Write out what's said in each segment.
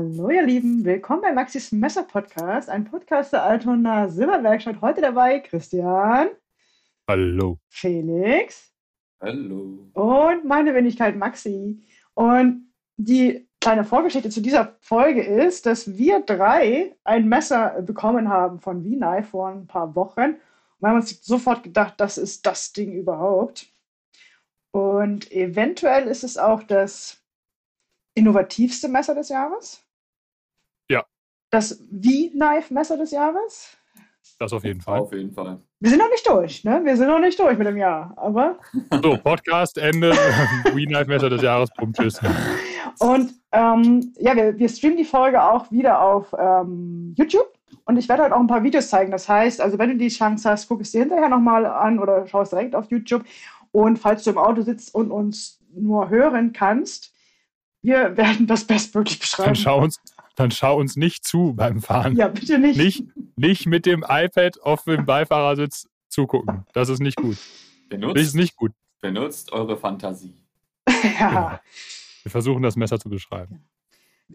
Hallo ihr Lieben, willkommen bei Maxis Messer Podcast, ein Podcast der Altona Silberwerkstatt. Heute dabei Christian, Hallo. Felix Hallo. und meine Wenigkeit Maxi. Und die kleine Vorgeschichte zu dieser Folge ist, dass wir drei ein Messer bekommen haben von Vinay vor ein paar Wochen. Und wir haben uns sofort gedacht, das ist das Ding überhaupt. Und eventuell ist es auch das innovativste Messer des Jahres. Das V-Knife-Messer des Jahres. Das auf jeden Fall. Auf jeden Fall. Wir sind noch nicht durch, ne? Wir sind noch nicht durch mit dem Jahr, aber. So, Podcast, Ende. We Knife Messer des Jahres. Punkt, tschüss. Und ähm, ja, wir, wir streamen die Folge auch wieder auf ähm, YouTube. Und ich werde halt auch ein paar Videos zeigen. Das heißt, also wenn du die Chance hast, guck es dir hinterher nochmal an oder schau es direkt auf YouTube. Und falls du im Auto sitzt und uns nur hören kannst, wir werden das bestmöglich Dann beschreiben. schau uns, dann schau uns nicht zu beim Fahren. Ja, bitte nicht. Nicht, nicht mit dem iPad auf dem Beifahrersitz zugucken. Das ist nicht gut. Das ist Benutzt, nicht gut. benutzt eure Fantasie. ja. Wir versuchen das Messer zu beschreiben.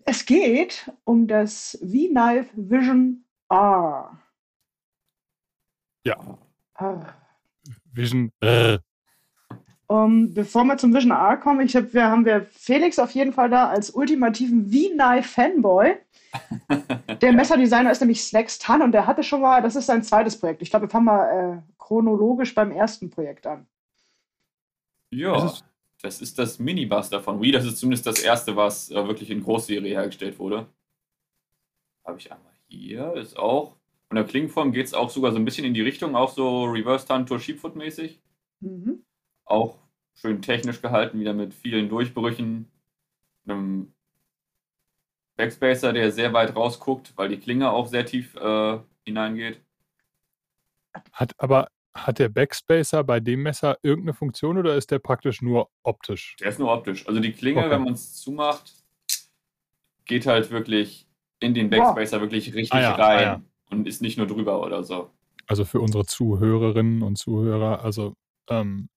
Es geht um das V-Knife Vision R. Ja. Ah. Vision. Äh, Um, bevor wir zum Vision R kommen, ich hab, wir haben wir Felix auf jeden Fall da als ultimativen V-Knife-Fanboy. Der Messerdesigner ist nämlich Slacks Tan und der hatte schon mal, das ist sein zweites Projekt. Ich glaube, wir fangen mal äh, chronologisch beim ersten Projekt an. Ja, Das ist- das ist das Mini-Buster von Wii. Das ist zumindest das erste, was äh, wirklich in Großserie hergestellt wurde. Habe ich einmal hier. Ist auch. Von der Klingenform geht es auch sogar so ein bisschen in die Richtung, auch so Reverse Tanto Sheepfoot mäßig. Mhm. Auch schön technisch gehalten, wieder mit vielen Durchbrüchen. Einem Backspacer, der sehr weit rausguckt, weil die Klinge auch sehr tief äh, hineingeht. hat aber hat der Backspacer bei dem Messer irgendeine Funktion oder ist der praktisch nur optisch? Der ist nur optisch. Also die Klinge, Okay. wenn man es zumacht, geht halt wirklich in den Backspacer wirklich richtig Ah ja, rein ah ja. und ist nicht nur drüber oder so. Also für unsere Zuhörerinnen und Zuhörer, also ähm,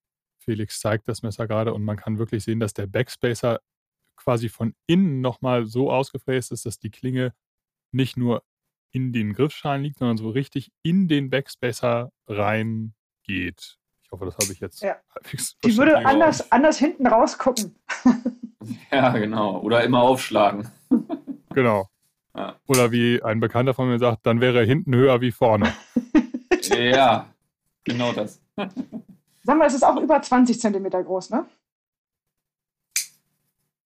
Felix zeigt das Messer gerade und man kann wirklich sehen, dass der Backspacer quasi von innen nochmal so ausgefräst ist, dass die Klinge nicht nur in den Griffschalen liegt, sondern so richtig in den Backspacer reingeht. Ich hoffe, das habe ich jetzt Ja. halbwegs Die würde anders, anders hinten rausgucken. Ja, genau. Oder immer aufschlagen. Genau. Ja. Oder wie ein Bekannter von mir sagt, dann wäre er hinten höher wie vorne. ja, genau das. Sagen wir, es ist auch über 20 Zentimeter groß, ne?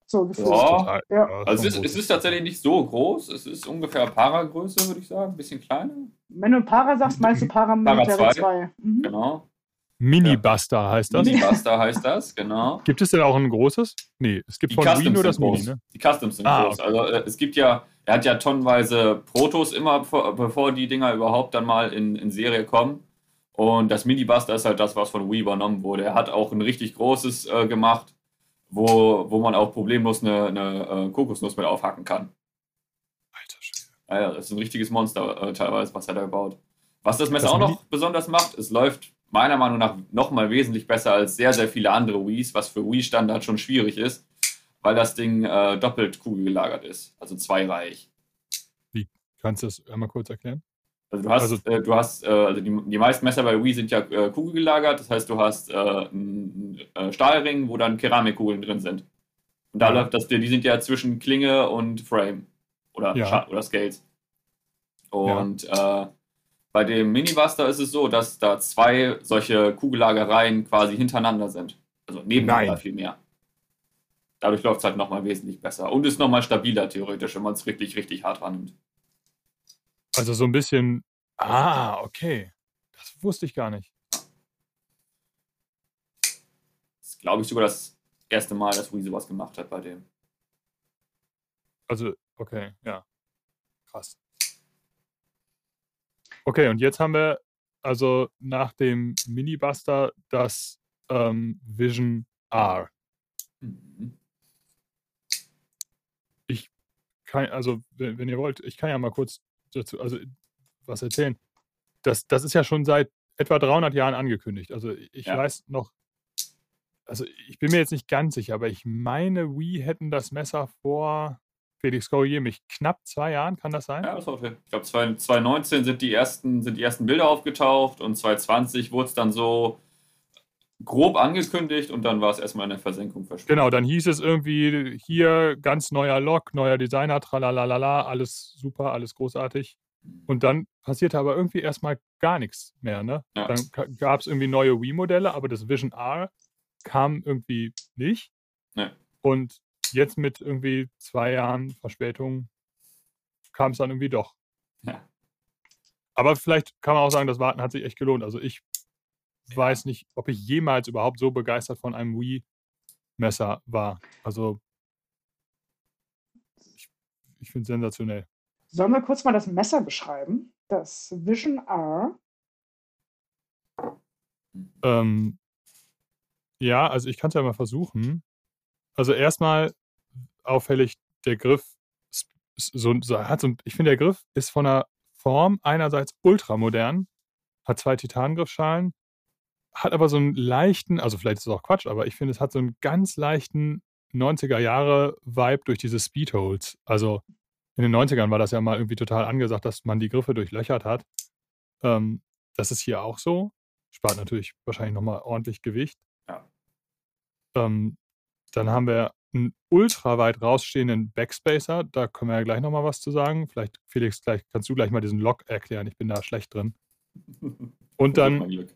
So, gefühlt. Ja. Ja. Also es ist, es ist tatsächlich nicht so groß. Es ist ungefähr Para-Größe, würde ich sagen. Ein bisschen kleiner. Wenn du Para sagst, meinst du Para 2. Mhm. Genau. Mini-Buster heißt das. Mini-Buster heißt das, genau. Gibt es denn auch ein großes? Nee, es gibt Die von Wii Customs nur sind das Mini, groß. ne? Die Customs sind Ah, groß. Also äh, es gibt ja, er hat ja tonnenweise Protos immer, bevor, bevor die Dinger überhaupt dann mal in, in Serie kommen. Und das Mini-Buster ist halt das, was von Wii übernommen wurde. Er hat auch ein richtig großes äh, gemacht, wo, wo man auch problemlos eine, eine äh, Kokosnuss mit aufhacken kann. Alter Schwede. Ja, ja, das ist ein richtiges Monster äh, teilweise, was er da baut. Was das Messer Das auch Mini- noch besonders macht, es läuft meiner Meinung nach noch mal wesentlich besser als sehr, sehr viele andere Wiis, was für Wii-Standard schon schwierig ist, weil das Ding äh, doppelt kugelgelagert ist, also zweireihig. Kannst du das einmal kurz erklären? Also du hast, Also- äh, du hast, äh, also die, die meisten Messer bei Wii sind ja äh, kugelgelagert, das heißt, du hast äh, einen äh, Stahlring, wo dann Keramikkugeln drin sind. Und da Ja. läuft das, die sind ja zwischen Klinge und Frame oder, Ja. Oder Scales. Und äh, bei dem Mini-Buster ist es so, dass da zwei solche Kugellagereien quasi hintereinander sind. Also nebeneinander Nein. vielmehr. Dadurch läuft es halt nochmal wesentlich besser. Und ist nochmal stabiler theoretisch, wenn man es wirklich, richtig hart rannimmt. Also so ein bisschen. Ah, okay. Das wusste ich gar nicht. Das ist, glaube ich, sogar das erste Mal, dass Wii sowas gemacht hat bei dem. Also, okay, ja. Krass. Okay, und jetzt haben wir also nach dem Mini-Buster das ähm, Vision R. Mhm. Kann, also, wenn, wenn ihr wollt, ich kann ja mal kurz dazu, also was erzählen. Das, das ist ja schon seit etwa 300 Jahren angekündigt. Also ich Ja. weiß noch, also ich bin mir jetzt nicht ganz sicher, aber ich meine, Wii hätten das Messer vor Felix, korrigiere mich, knapp zwei Jahren, kann das sein? Ja, das haut hin. Ich glaube, 2019 sind die, ersten, sind die ersten Bilder aufgetaucht und 2020 wurde es dann so grob angekündigt und dann war es erstmal in der Versenkung verschwunden. Genau, dann hieß es irgendwie hier ganz neuer Log, neuer Designer, tralalala, alles super, alles großartig. Und dann passierte aber irgendwie erstmal gar nichts mehr. Ne? Ja. Dann gab es irgendwie neue Wii-Modelle, aber das Vision R kam irgendwie nicht. Nee. Und jetzt mit irgendwie zwei Jahren Verspätung kam es dann irgendwie doch. Ja. Aber vielleicht kann man auch sagen, das Warten hat sich echt gelohnt. Also ich weiß nicht, ob ich jemals überhaupt so begeistert von einem Wii-Messer war. Also ich, ich finde es sensationell. Sollen wir kurz mal das Messer beschreiben? Das Vision R. Ähm, ja, also ich kann es ja mal versuchen. Also erstmal auffällig, der Griff so, so hat so ich finde, der Griff ist von der Form einerseits ultramodern, hat zwei Titangriffschalen, hat aber so einen leichten, also vielleicht ist es auch Quatsch, aber ich finde, es hat so einen ganz leichten 90er Jahre Vibe durch diese Speedholes. Also in den 90ern war das ja mal irgendwie total angesagt, dass man die Griffe durchlöchert hat. Ähm, das ist hier auch so. Spart natürlich wahrscheinlich nochmal ordentlich Gewicht. Ja. Ähm, dann haben wir einen ultra weit rausstehenden Backspacer. Da können wir ja gleich nochmal was zu sagen. Vielleicht, Felix, gleich, kannst du gleich mal diesen Lock erklären. Ich bin da schlecht drin. Und dann,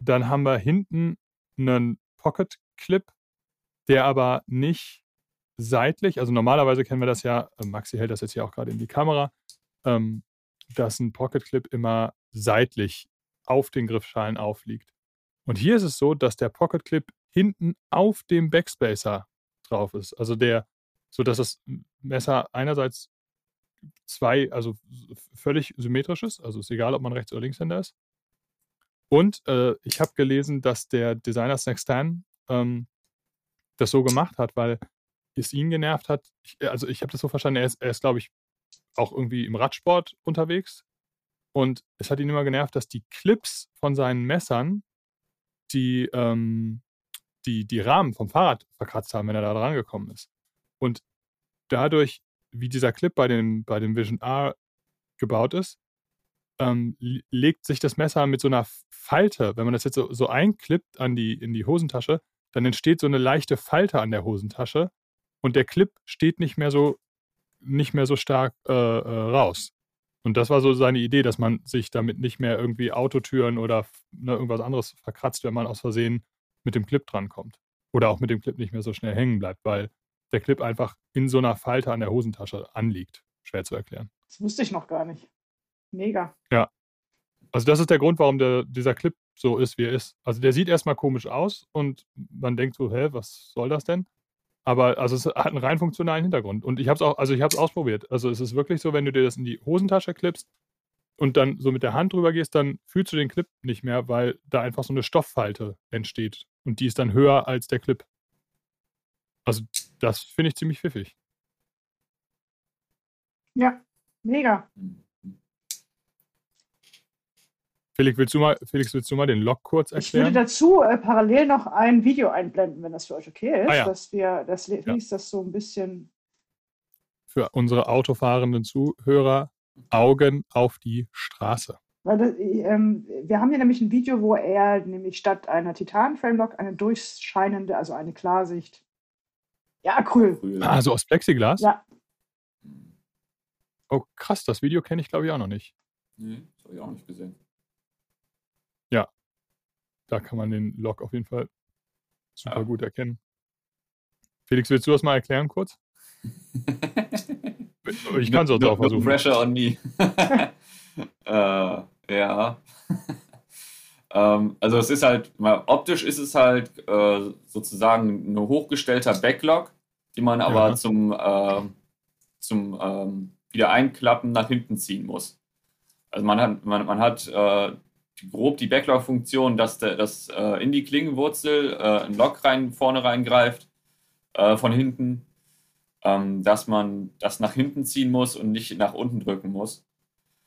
dann haben wir hinten einen Pocket Clip, der aber nicht seitlich, also normalerweise kennen wir das ja, äh, Maxi hält das jetzt hier auch gerade in die Kamera, ähm, dass ein Pocket Clip immer seitlich auf den Griffschalen aufliegt. Und hier ist es so, dass der Pocket Clip hinten auf dem Backspacer drauf ist. Also der, so dass das Messer einerseits zwei, also völlig symmetrisch ist, also ist egal, ob man Rechts- oder Linkshänder ist. Und äh, ich habe gelesen, dass der Designer Snackstan ähm, das so gemacht hat, weil es ihn genervt hat. Ich, also ich habe das so verstanden, er ist, er ist glaube ich, auch irgendwie im Radsport unterwegs. Und es hat ihn immer genervt, dass die Clips von seinen Messern die, ähm, die, die Rahmen vom Fahrrad verkratzt haben, wenn er da dran gekommen ist. Und dadurch, wie dieser Clip bei dem, bei dem Vision R gebaut ist, ähm, legt sich das Messer mit so einer Falte, wenn man das jetzt so, so einklippt an die, in die Hosentasche, dann entsteht so eine leichte Falte an der Hosentasche und der Clip steht nicht mehr so, nicht mehr so stark äh, äh, raus. Und das war so seine Idee, dass man sich damit nicht mehr irgendwie Autotüren oder ne, irgendwas anderes verkratzt, wenn man aus Versehen mit dem Clip drankommt. Oder auch mit dem Clip nicht mehr so schnell hängen bleibt, weil der Clip einfach in so einer Falte an der Hosentasche anliegt. Schwer zu erklären. Das wusste ich noch gar nicht. Mega. Also das ist der Grund, warum der, dieser Clip so ist, wie er ist. Also der sieht erstmal komisch aus und man denkt so, hä, was soll das denn? Aber also es hat einen rein funktionalen Hintergrund. Und ich habe es auch, also ich habe es ausprobiert. Also es ist wirklich so, wenn du dir das in die Hosentasche klippst und dann so mit der Hand drüber gehst, dann fühlst du den Clip nicht mehr, weil da einfach so eine Stofffalte entsteht. Und die ist dann höher als der Clip. Also das finde ich ziemlich pfiffig. Ja, mega. Felix, willst du mal, Felix, willst du mal den Lock kurz Ich würde erklären? dazu äh, parallel noch ein Video einblenden, wenn das für euch okay ist, Ah ja. dass wir, dass Felix das so ein bisschen. Für unsere autofahrenden Zuhörer Augen auf die Straße. Weil das, ähm, wir haben hier nämlich ein Video, wo er nämlich statt einer Titan-Framelock eine durchscheinende, also eine Klarsicht. Ja, cool. Cool. Ah, so aus Plexiglas? Ja, Oh, krass, das Video kenne ich glaube ich auch noch nicht. Nee, das habe ich auch nicht gesehen. Da kann man den Lock auf jeden Fall super Ja. gut erkennen. Felix, willst du das mal erklären kurz? Ich kann es auch no, auch no versuchen. pressure on me. äh, ja. ähm, also es ist halt, mal optisch ist es halt äh, sozusagen ein hochgestellter Backlog, die man aber Ja. zum, äh, zum ähm, wieder einklappen nach hinten ziehen muss. Also man hat, man, man hat äh, grob die Backlog-Funktion, dass der, dass äh, in die Klingenwurzel äh, ein Lock rein, vorne reingreift äh, von hinten ähm, dass man das nach hinten ziehen muss und nicht nach unten drücken muss.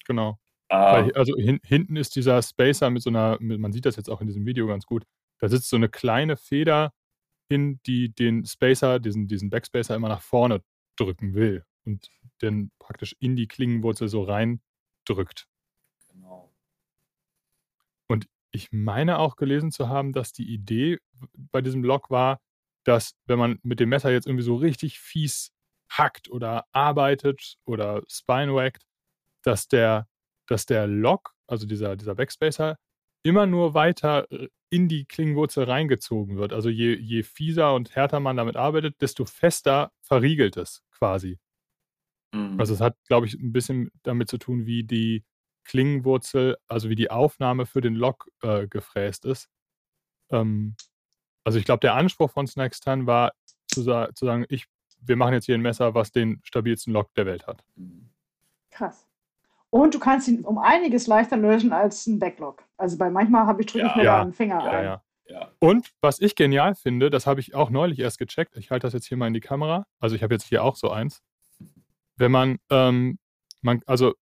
Genau. Äh, Weil, also hin, hinten ist dieser Spacer mit so einer, mit, man sieht das jetzt auch in diesem Video ganz gut, da sitzt so eine kleine Feder hin, die den Spacer, diesen, diesen Backspacer immer nach vorne drücken will. und dann praktisch in die Klingenwurzel so reindrückt. Genau. Und ich meine auch gelesen zu haben, dass die Idee bei diesem Lock war, dass wenn man mit dem Messer jetzt irgendwie so richtig fies hackt oder arbeitet oder spinewackt, dass der, dass der Lock, also dieser, dieser Backspacer, immer nur weiter äh, in die Klingenwurzel reingezogen wird. Also je, je fieser und härter man damit arbeitet, desto fester verriegelt es quasi. Mhm. Also es hat, glaube ich, ein bisschen damit zu tun, wie die Klingenwurzel, also wie die Aufnahme für den Lock äh, gefräst ist. Ähm, also ich glaube, der Anspruch von Snackstan war zu, sa zu sagen, ich, wir machen jetzt hier ein Messer, was den stabilsten Lock der Welt hat. Krass. Und du kannst ihn um einiges leichter lösen als ein Backlog. Also bei manchmal habe ich drücke ich Ja. mir Ja. da einen Finger Ja, ein. ja. Ja. Und was ich genial finde, das habe ich auch neulich erst gecheckt. Ich halte das jetzt hier mal in die Kamera. Also ich habe jetzt hier auch so eins. Wenn man, ähm, man, also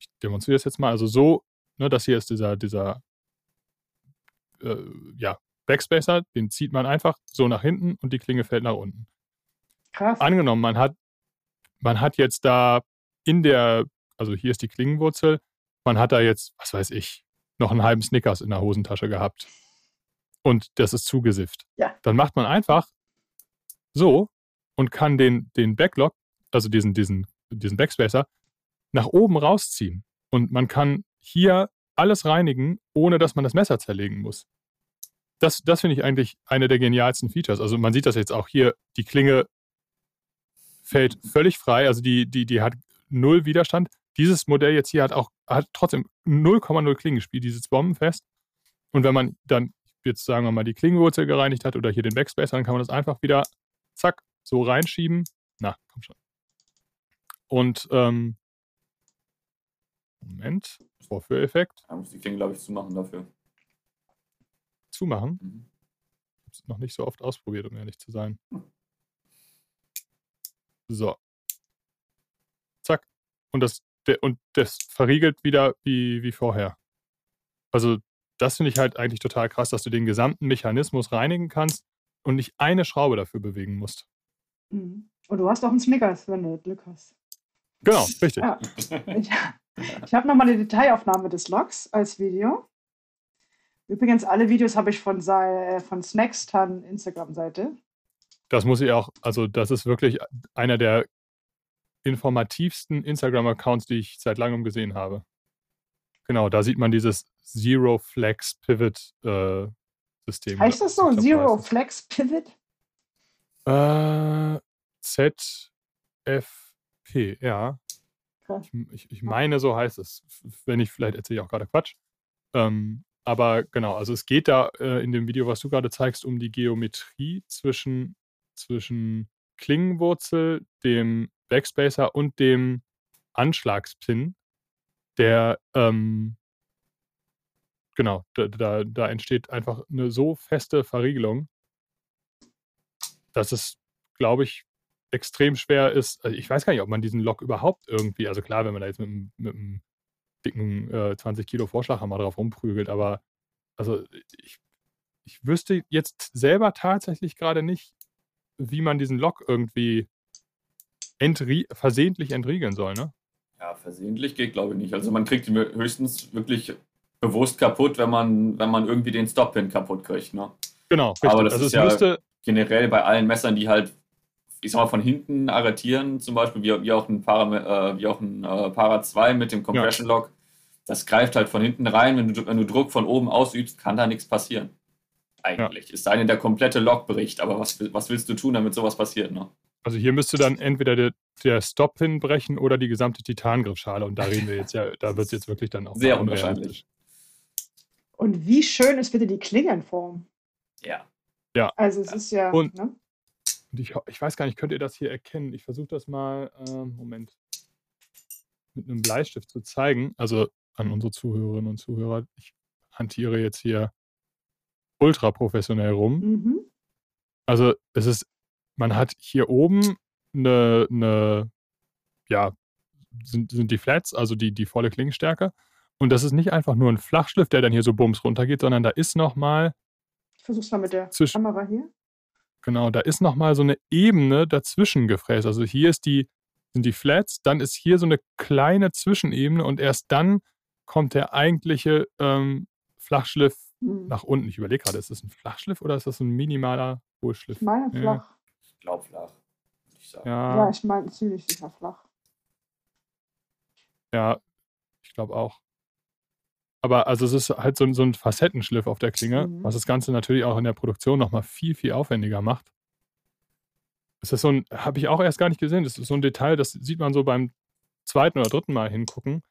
ich demonstriere das jetzt mal. Also so, ne, das hier ist dieser, dieser, äh, ja, Backspacer. Den zieht man einfach so nach hinten und die Klinge fällt nach unten. Krass. Angenommen, man hat, man hat jetzt da in der, also hier ist die Klingenwurzel, man hat da jetzt, was weiß ich, noch einen halben Snickers in der Hosentasche gehabt. Und das ist zugesifft. Ja. Dann macht man einfach so und kann den, den Backlog, also diesen, diesen, diesen Backspacer, nach oben rausziehen. Und man kann hier alles reinigen, ohne dass man das Messer zerlegen muss. Das, das finde ich eigentlich eine der genialsten Features. Also man sieht das jetzt auch hier, die Klinge fällt völlig frei, also die, die, die hat null Widerstand. Dieses Modell jetzt hier hat auch hat trotzdem 0,0 Klingenspiel, sitzt bombenfest. Und wenn man dann jetzt sagen wir mal die Klingenwurzel gereinigt hat oder hier den Backspacer, dann kann man das einfach wieder zack so reinschieben. Na, komm schon. Und ähm, Moment, Vorführeffekt, Da muss die Klinge, glaube ich, zumachen dafür. zumachen. Mhm. Ich habe es noch nicht so oft ausprobiert, um ehrlich zu sein. So. Zack. Und das, der, und das verriegelt wieder wie, wie vorher. Also, das finde ich halt eigentlich total krass, dass du den gesamten Mechanismus reinigen kannst und nicht eine Schraube dafür bewegen musst. Mhm. Und du hast auch einen Snickers, wenn du Glück hast. Genau, richtig. Ja. Ich, habe nochmal eine Detailaufnahme des Logs als Video. Übrigens, alle Videos habe ich von, sei- äh, von Snackstan Instagram-Seite. Das muss ich auch, also das ist wirklich einer der informativsten Instagram-Accounts, die ich seit langem gesehen habe. Genau, da sieht man dieses Zero Flex Pivot äh, System. Heißt das so? Zero heißt Flex Pivot? Äh, ZFP, ja. Ich, ich meine, so heißt es. Wenn ich, vielleicht erzähle ich auch gerade Quatsch. Ähm, aber genau, also es geht da äh, in dem Video, was du gerade zeigst, um die Geometrie zwischen, zwischen Klingenwurzel, dem Backspacer und dem Anschlagspin, der ähm, genau, da, da, da entsteht einfach eine so feste Verriegelung, dass es, glaube ich, extrem schwer ist. Also ich weiß gar nicht, ob man diesen Lock überhaupt irgendwie, also klar, wenn man da jetzt mit, einem- mit einem dicken äh, 20 Kilo Vorschlaghammer drauf rumprügelt, aber also ich, ich wüsste jetzt selber tatsächlich gerade nicht, wie man diesen Lock irgendwie entrie versehentlich entriegeln soll, ne? Ja, versehentlich geht, glaube ich, nicht. Also man kriegt ihn höchstens wirklich bewusst kaputt, wenn man, wenn man irgendwie den Stop-Pin kaputt kriegt. Ne? Genau, richtig. Aber das also ist ja- müsste, Generell bei allen Messern, die halt, ich sag mal, von hinten arretieren, zum Beispiel, wie, wie auch ein Para, äh, wie auch ein äh, Para 2 mit dem Compression Lock, das greift halt von hinten rein. Wenn du, wenn du Druck von oben ausübst, kann da nichts passieren. Eigentlich. Es sei denn, der komplette Lock bricht. Aber was, was willst du tun, damit sowas passiert? Ne? also hier müsste dann entweder der, der Stop-Pin brechen oder die gesamte Titangriffschale und da reden wir jetzt ja, da wird es jetzt wirklich dann auch Sehr unwahrscheinlich. Und wie schön ist bitte die Klingenform? Ja. Also es ist ja. Und- ne? Und ich, ich weiß gar nicht, könnt ihr das hier erkennen? Ich versuche das mal, ähm, Moment, mit einem Bleistift zu zeigen. Also an unsere Zuhörerinnen und Zuhörer. Ich hantiere jetzt hier ultra professionell rum. Mhm. Also es ist, man hat hier oben eine, eine ja, sind, sind die Flats, also die, die volle Klingenstärke. Und das ist nicht einfach nur ein Flachschliff, der dann hier so bums runtergeht, sondern da ist nochmal, Ich versuch's mal mit der Kamera hier. Genau, da ist nochmal so eine Ebene dazwischen gefräst. Also hier ist die, sind die Flats, dann ist hier so eine kleine Zwischenebene und erst dann kommt der eigentliche ähm, Flachschliff Hm. nach unten. Ich überlege gerade, ist das ein Flachschliff oder ist das ein minimaler Hohlschliff? Ich meine Ja. flach. Ich glaube flach. Ich. Ja, Ja, ich meine ziemlich sicher flach. ja, ich glaube auch. Aber also es ist halt so, ein- so ein Facettenschliff auf der Klinge, Mhm. was das Ganze natürlich auch in der Produktion nochmal viel, viel aufwendiger macht. Es ist so ein, habe ich auch erst gar nicht gesehen, das ist so ein Detail, das sieht man so beim zweiten oder dritten Mal hingucken.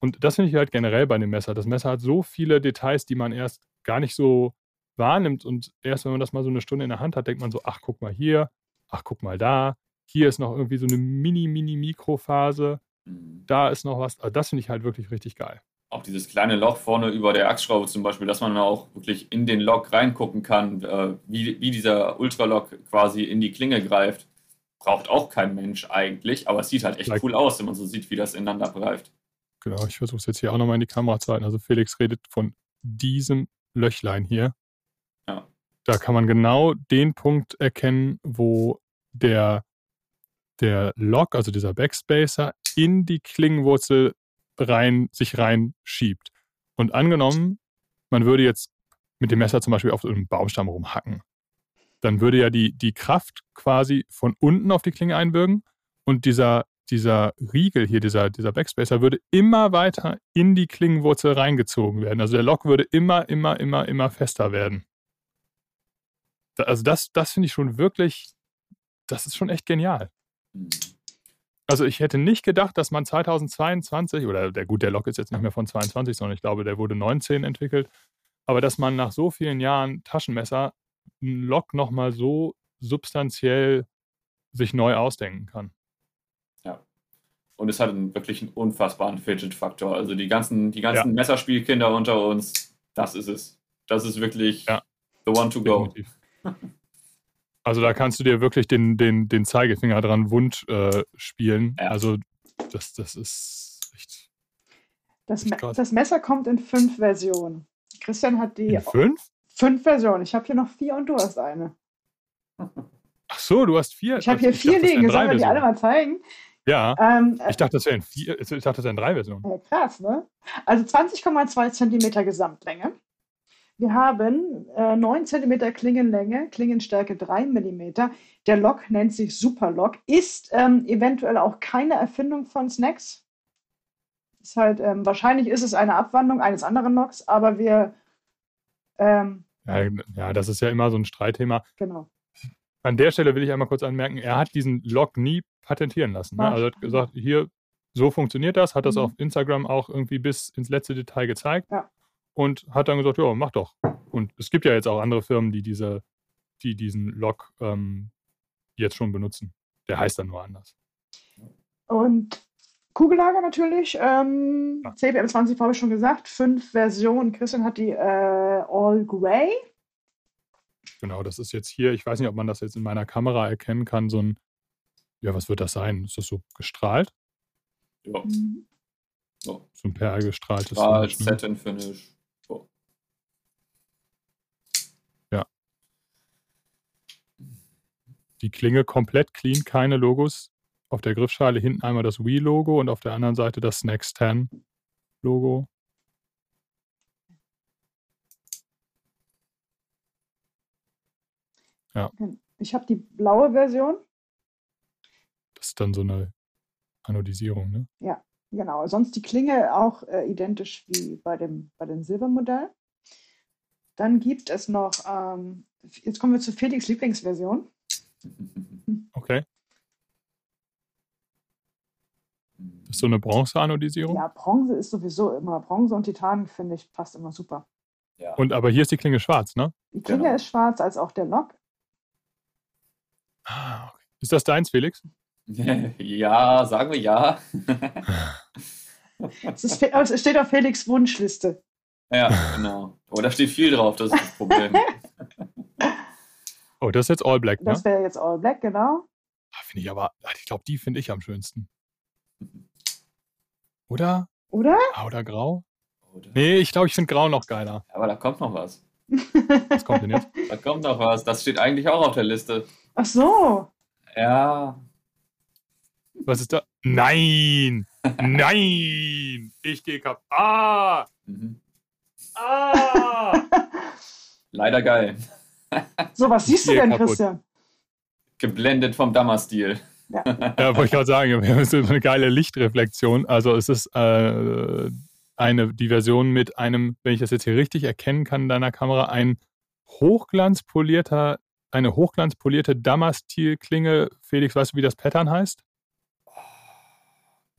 Und das finde ich halt generell bei dem Messer. Das Messer hat so viele Details, die man erst gar nicht so wahrnimmt. Und erst wenn man das mal so eine Stunde in der Hand hat, denkt man so, ach, guck mal hier, ach, guck mal da. Hier ist noch irgendwie so eine mini, mini Mikrophase. Mhm. Da ist noch was. Also das finde ich halt wirklich richtig geil. Auch dieses kleine Loch vorne über der Achsschraube zum Beispiel, dass man auch wirklich in den Lock reingucken kann, äh, wie, wie dieser Ultralock quasi in die Klinge greift. Braucht auch kein Mensch eigentlich, aber es sieht halt echt Vielleicht- cool aus, wenn man so sieht, wie das ineinander greift. Genau, ich versuche es jetzt hier auch nochmal in die Kamera zu halten. Also Felix redet von diesem Löchlein hier. Ja. Da kann man genau den Punkt erkennen, wo der, der Lock, also dieser Backspacer, in die Klingenwurzel rein, sich reinschiebt. Und angenommen, man würde jetzt mit dem Messer zum Beispiel auf einem Baumstamm rumhacken, dann würde ja die, die Kraft quasi von unten auf die Klinge einwirken und dieser, dieser Riegel hier, dieser, dieser Backspacer, würde immer weiter in die Klingenwurzel reingezogen werden. Also der Lock würde immer, immer, immer, immer fester werden. Also das, das finde ich schon wirklich, das ist schon echt genial. Also ich hätte nicht gedacht, dass man 2022, oder der gut, der Lock ist jetzt nicht mehr von 22, sondern ich glaube, der wurde 19 entwickelt, aber dass man nach so vielen Jahren Taschenmesser einen Lock nochmal so substanziell sich neu ausdenken kann. Und es hat einen, wirklich einen unfassbaren Fidget-Faktor. Also die ganzen, die ganzen Messerspielkinder unter uns, das ist es. Das ist wirklich Ja. the one to go. Definitiv. Also da kannst du dir wirklich den, den, den Zeigefinger dran wund äh, spielen. Ja. Also das, das ist echt. Das, Echt Me krass. das Messer kommt in fünf Versionen. Christian hat die In fünf? fünf Versionen. Ich habe hier noch vier und du hast eine. Ach so, du hast vier. Ich habe hier Also vier dachte, das liegen. Sollen wir die alle mal zeigen? Ja, Ähm, äh, ich dachte, das wären vier. Ich dachte, das wären drei Versionen. Ja, krass, ne? Also 20,2 Zentimeter Gesamtlänge. Wir haben äh, 9 Zentimeter Klingenlänge, Klingenstärke 3 Millimeter. Der Lock nennt sich Superlock, ist ähm, eventuell auch keine Erfindung von Snacks. Ist halt, ähm, wahrscheinlich ist es eine Abwandlung eines anderen Locks, aber wir, ähm, Ja, ja, das ist ja immer so ein Streitthema. genau. An der Stelle will ich einmal kurz anmerken, er hat diesen Log nie patentieren lassen. Ne? Also er hat gesagt, hier, so funktioniert das, hat das Mhm. auf Instagram auch irgendwie bis ins letzte Detail gezeigt Ja. Und hat dann gesagt, ja, mach doch. Und es gibt ja jetzt auch andere Firmen, die diese, die diesen Log ähm, jetzt schon benutzen. Der heißt dann nur anders. Und Kugellager natürlich. Ähm, Ja. CPM 20 habe ich schon gesagt. Fünf Versionen. Christian hat die äh, All Grey. Genau, das ist jetzt hier, ich weiß nicht, ob man das jetzt in meiner Kamera erkennen kann, so ein, ja, was wird das sein? Ist das so gestrahlt? Ja. So. So ein perlgestrahltes Strahl, Finish, ne? Satin Finish. Die Klinge komplett clean, keine Logos. Auf der Griffschale hinten einmal das Wii-Logo und auf der anderen Seite das Snacks 10 Logo. Ich habe die blaue Version. Das ist dann so eine Anodisierung, ne? Genau. Sonst die Klinge auch äh, identisch wie bei dem, bei dem Silbermodell. Dann gibt es noch, ähm, jetzt kommen wir zu Felix Lieblingsversion. Okay. Das ist so eine Bronze-Anodisierung. Ja, Bronze ist sowieso immer. Bronze und Titan finde ich passt immer super. Ja. Und aber hier ist die Klinge schwarz, ne? Die Klinge Genau. ist schwarz, als auch der Lock. Ah, okay. Ist das deins, Felix? ja, sagen wir ja. Es, ist, es steht auf Felix Wunschliste. ja, genau. Oh, da steht viel drauf, das ist das Problem. Oh, das ist jetzt All Black, ne? Das wäre jetzt All Black, genau. Ah, Finde ich aber, ich glaube, die finde ich am schönsten. Oder? Oder? Ah, oder grau? Oder? Nee, ich glaube, ich finde grau noch geiler. Aber da kommt noch was. Was kommt denn jetzt? Da kommt noch was. Das steht eigentlich auch auf der Liste. Ach so. Ja. Was ist da? Nein! Nein! Ich gehe kaputt. Ah! Mhm. Ah! Leider geil. So, was siehst du denn, kaputt. Christian? Geblendet vom Dammer-Stil. Ja, wollte ich gerade sagen, wir haben so eine geile Lichtreflexion. Also es ist äh, eine die Version mit einem, wenn ich das jetzt hier richtig erkennen kann in deiner Kamera, ein hochglanzpolierter, eine hochglanzpolierte Dammer-Stil-Klinge. Felix, weißt du, wie das Pattern heißt?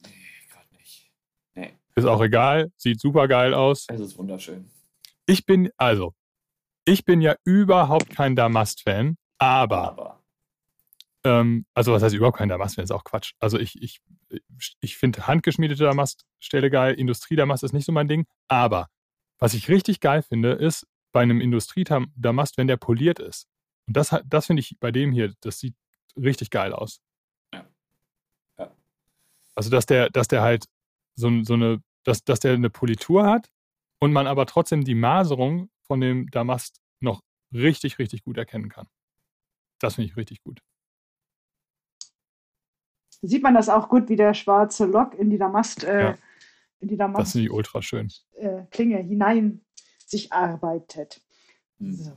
Nee, gerade nicht. Nee, Ist auch egal, sieht super geil aus. es ist wunderschön. Ich bin, also, ich bin ja überhaupt kein Damast-Fan, aber Aber. Ähm, also was heißt überhaupt kein Damast, ist auch Quatsch. Also ich, ich, ich finde handgeschmiedete Damaststähle geil, Industriedamast ist nicht so mein Ding, aber was ich richtig geil finde, ist bei einem Industriedamast, wenn der poliert ist. Und das, das finde ich bei dem hier, das sieht richtig geil aus. Ja. Ja. Also dass der, dass der halt so, so eine, dass, dass der eine Politur hat und man aber trotzdem die Maserung von dem Damast noch richtig, richtig gut erkennen kann. Das finde ich richtig gut. Sieht man das auch gut, wie der schwarze Lock in die Damast, äh, Ja. in die Das Damast finde ich ultra schön. äh, Klinge hinein sich arbeitet. Hm. So.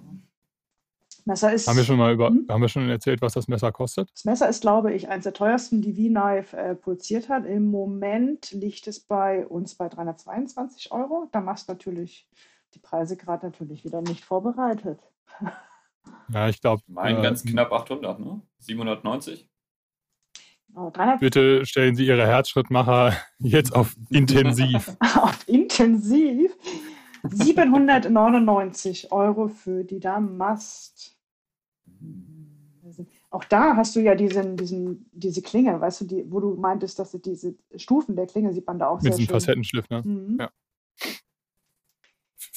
Messer ist, Haben wir schon mal über, Hm? haben wir schon erzählt, was das Messer kostet? das Messer ist, glaube ich, eines der teuersten, die V-Knife äh, produziert hat. Im Moment liegt es bei uns bei 322 Euro. Damast natürlich die Preise gerade natürlich wieder nicht vorbereitet. Ja, ich glaube. Mein ganz knapp 800, ne? 790? Oh, 300 Bitte stellen Sie Ihre Herzschrittmacher jetzt auf intensiv. auf intensiv 799 Euro für die Damast. Auch da hast du ja diesen, diesen, diese Klinge, weißt du, die, wo du meintest, dass diese Stufen der Klinge sieht man da auch Mit sehr diesem schön. Facettenschliff, ne? Mhm. Ja.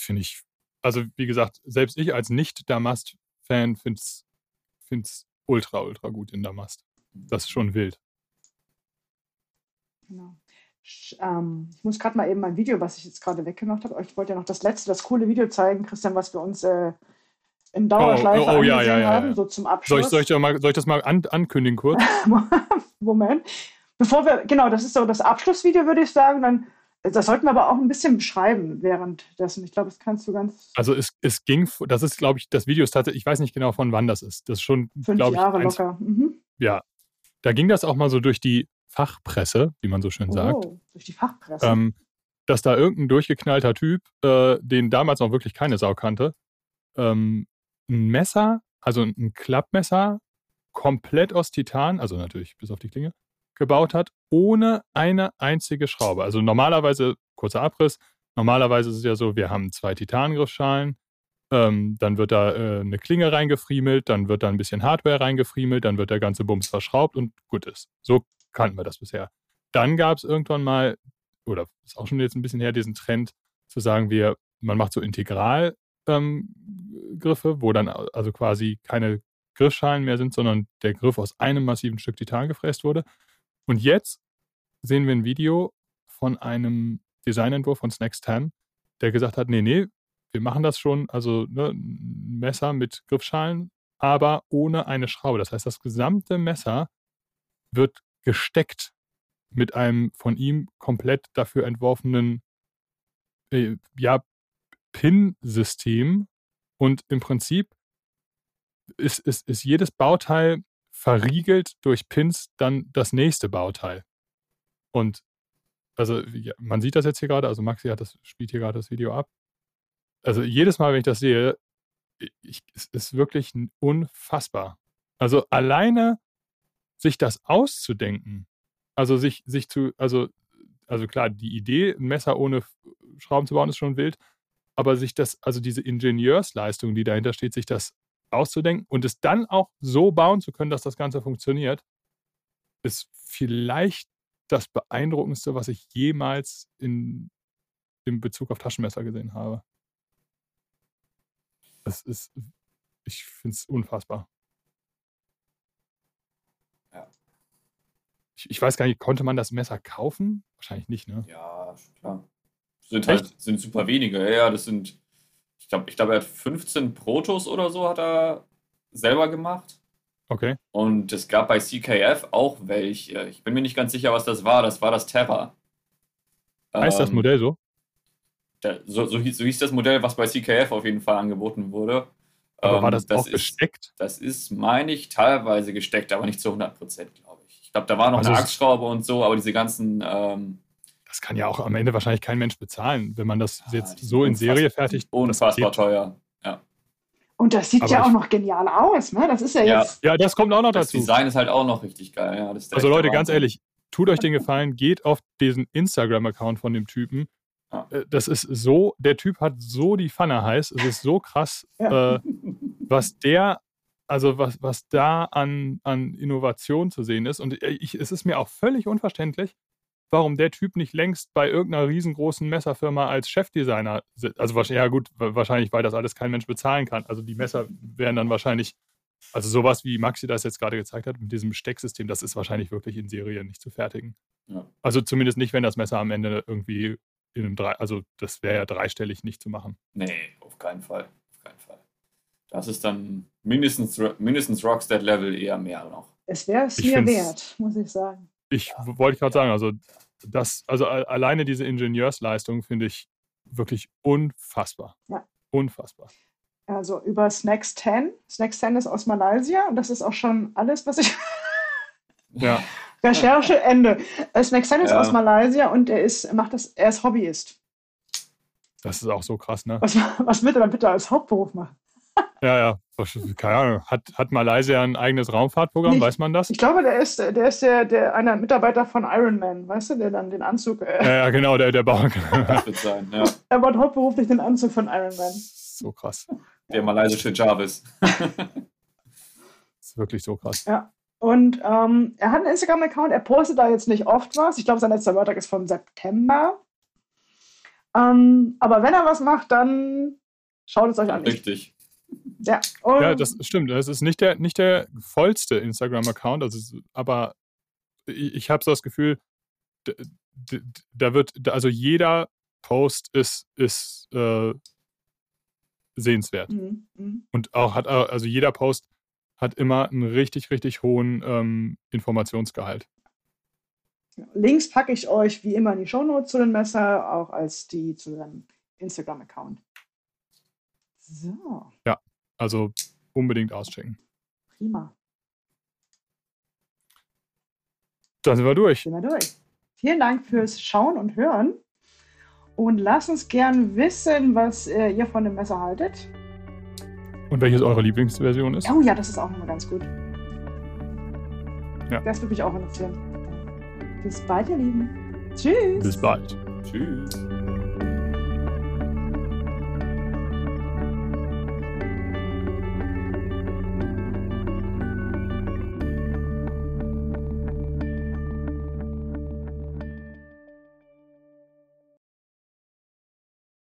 Finde ich. Also, wie gesagt, selbst ich als Nicht-Damast-Fan finde es ultra, ultra gut in Damast. Das ist schon wild. Genau. Sch- Ähm, ich muss gerade mal eben mein Video, was ich jetzt gerade weggemacht habe. Ich wollte ja noch das letzte, das coole Video zeigen, Christian, was wir uns äh, in Dauerschleife oh, oh, ja, angesehen ja, ja, haben, ja. so zum Soll Abschluss. ich, soll ich, doch mal, soll ich das mal an, ankündigen kurz? Moment. Bevor wir, genau, das ist so das Abschlussvideo, würde ich sagen. Dann, das sollten wir aber auch ein bisschen beschreiben währenddessen. Ich glaube, das kannst du ganz Also, es, es ging, das ist, glaube ich, das Video ist tatsächlich, ich weiß nicht genau, von wann das ist. Das ist schon, fünf glaube ich, Jahre eins, locker. Mhm. ja. Da ging das auch mal so durch die Fachpresse, wie man so schön sagt. Oh, durch die Fachpresse. ähm, dass da irgendein durchgeknallter Typ, äh, den damals noch wirklich keine Sau kannte, ähm, ein Messer, also ein Klappmesser, komplett aus Titan, also natürlich bis auf die Klinge, gebaut hat, ohne eine einzige Schraube. Also normalerweise, kurzer Abriss, normalerweise ist es ja so, wir haben zwei Titangriffschalen, ähm, dann wird da äh, eine Klinge reingefriemelt, dann wird da ein bisschen Hardware reingefriemelt, dann wird der ganze Bums verschraubt und gut ist. So kannten wir das bisher. Dann gab es irgendwann mal, oder ist auch schon jetzt ein bisschen her, diesen Trend zu sagen, wir, man macht so Integralgriffe, ähm, wo dann also quasi keine Griffschalen mehr sind, sondern der Griff aus einem massiven Stück Titan gefräst wurde. Und jetzt sehen wir ein Video von einem Designentwurf von Snacks 10, der gesagt hat, nee, nee, wir machen das schon, also ne, ein Messer mit Griffschalen, aber ohne eine Schraube. Das heißt, das gesamte Messer wird gesteckt mit einem von ihm komplett dafür entworfenen äh, ja, Pin-System. Und im Prinzip ist, ist, ist jedes Bauteil verriegelt durch Pins dann das nächste Bauteil. Und also ja, man sieht das jetzt hier gerade, also Maxi hat das, spielt hier gerade das Video ab. Also jedes Mal, wenn ich das sehe, ich, es ist wirklich unfassbar. Also alleine sich das auszudenken, also sich, sich zu, also, also klar, die Idee, ein Messer ohne Schrauben zu bauen, ist schon wild, aber sich das, also diese Ingenieursleistung, die dahinter steht, sich das auszudenken und es dann auch so bauen zu können, dass das Ganze funktioniert, ist vielleicht das Beeindruckendste, was ich jemals in, in Bezug auf Taschenmesser gesehen habe. Das ist, ich finde es unfassbar. Ja. Ich, ich weiß gar nicht, konnte man das Messer kaufen? Wahrscheinlich nicht, ne? Ja, klar. Sind halt sind super wenige. Ja, ja, das sind, ich glaube, ich glaube, er hat 15 Protos oder so hat er selber gemacht. Okay. Und es gab bei CKF auch welche. Ich bin mir nicht ganz sicher, was das war. Das war das Terra. Heißt das Ähm, Modell so? da- so, so, hieß, so hieß das Modell, was bei CKF auf jeden Fall angeboten wurde. Aber war Ähm, das, auch ist, gesteckt? Das ist, meine ich, teilweise gesteckt, aber nicht zu 100 Prozent, glaube ich. Ich glaube, da war noch Also eine Achsschraube und so, aber diese ganzen. Ähm, Das kann ja auch am Ende wahrscheinlich kein Mensch bezahlen, wenn man das Ja, jetzt so in Serie fertigt. unfassbar teuer. Und das sieht Aber ja auch noch genial aus, ne? Das ist ja Ja. jetzt. Ja, das kommt auch noch Das dazu. Design ist halt auch noch richtig geil. Ja, das Also Leute, ganz ehrlich, tut euch den Gefallen, geht auf diesen Instagram-Account von dem Typen. Ja. Äh, Das ist so, der Typ hat so die Pfanne heiß. Es ist so krass, Ja. äh, was der, also was, was da an, an Innovation zu sehen ist. Und ich, es ist mir auch völlig unverständlich, warum der Typ nicht längst bei irgendeiner riesengroßen Messerfirma als Chefdesigner sitzt. Also wahrscheinlich, ja gut, wa- wahrscheinlich, weil das alles kein Mensch bezahlen kann. Also die Messer wären dann wahrscheinlich, also sowas wie Maxi das jetzt gerade gezeigt hat mit diesem Stecksystem, das ist wahrscheinlich wirklich in Serie nicht zu fertigen. Ja. Also zumindest nicht, wenn das Messer am Ende irgendwie in einem drei, also das wäre ja dreistellig nicht zu machen. Nee, auf keinen Fall. Auf keinen Fall. Das ist dann mindestens, mindestens Rockstead-Level eher mehr noch. Es wäre es mir wert, muss ich sagen. Ich w- wollte gerade sagen, also das, also alleine diese Ingenieursleistung finde ich wirklich unfassbar. Ja. Unfassbar. Also über Snacks 10. Snacks 10 ist aus Malaysia und das ist auch schon alles, was ich. Ja. Recherche Ende. Äh, Snacks 10 ist Ja. aus Malaysia und er ist, macht das, er ist Hobbyist. Das ist auch so krass, ne? Was, was wird er dann bitte als Hauptberuf machen? Ja, ja. Keine Ahnung. Hat, hat Malaysia ein eigenes Raumfahrtprogramm? Nicht. Weiß man das? Ich glaube, der ist, der ist der, der einer Mitarbeiter von Iron Man, weißt du, der dann den Anzug. Äh, Ja, ja, genau, der, der Bauer. Das wird sein, ja. er baut hauptberuflich den Anzug von Iron Man. so krass. Der malaysische Jarvis. Das ist wirklich so krass. Und ähm, er hat einen Instagram-Account, er postet da jetzt nicht oft was. Ich glaube, sein letzter Wörtag ist vom September. Ähm, aber wenn er was macht, dann schaut es euch an. Ich, Richtig. Ja, und, Ja, das stimmt. Das ist nicht der, nicht der vollste Instagram-Account, also, aber ich, ich habe so das Gefühl, d- d- da wird, da- also jeder Post ist, ist äh, sehenswert. Mhm, mhm. Und auch hat, auch- also jeder Post hat immer einen richtig, richtig hohen ähm, Informationsgehalt. Links packe ich euch wie immer in die Shownotes zu den Messer, auch als die zu seinem Instagram-Account. So, Also unbedingt auschecken. prima. Dann sind wir durch. Sind wir durch. Vielen Dank fürs Schauen und Hören. Und lasst uns gern wissen, was äh, ihr von dem Messer haltet. Und welches eure Lieblingsversion ist? Oh ja, das ist auch nochmal ganz gut. Ja. Das würde mich auch interessieren. Bis bald, ihr Lieben. Tschüss. Bis bald. Tschüss.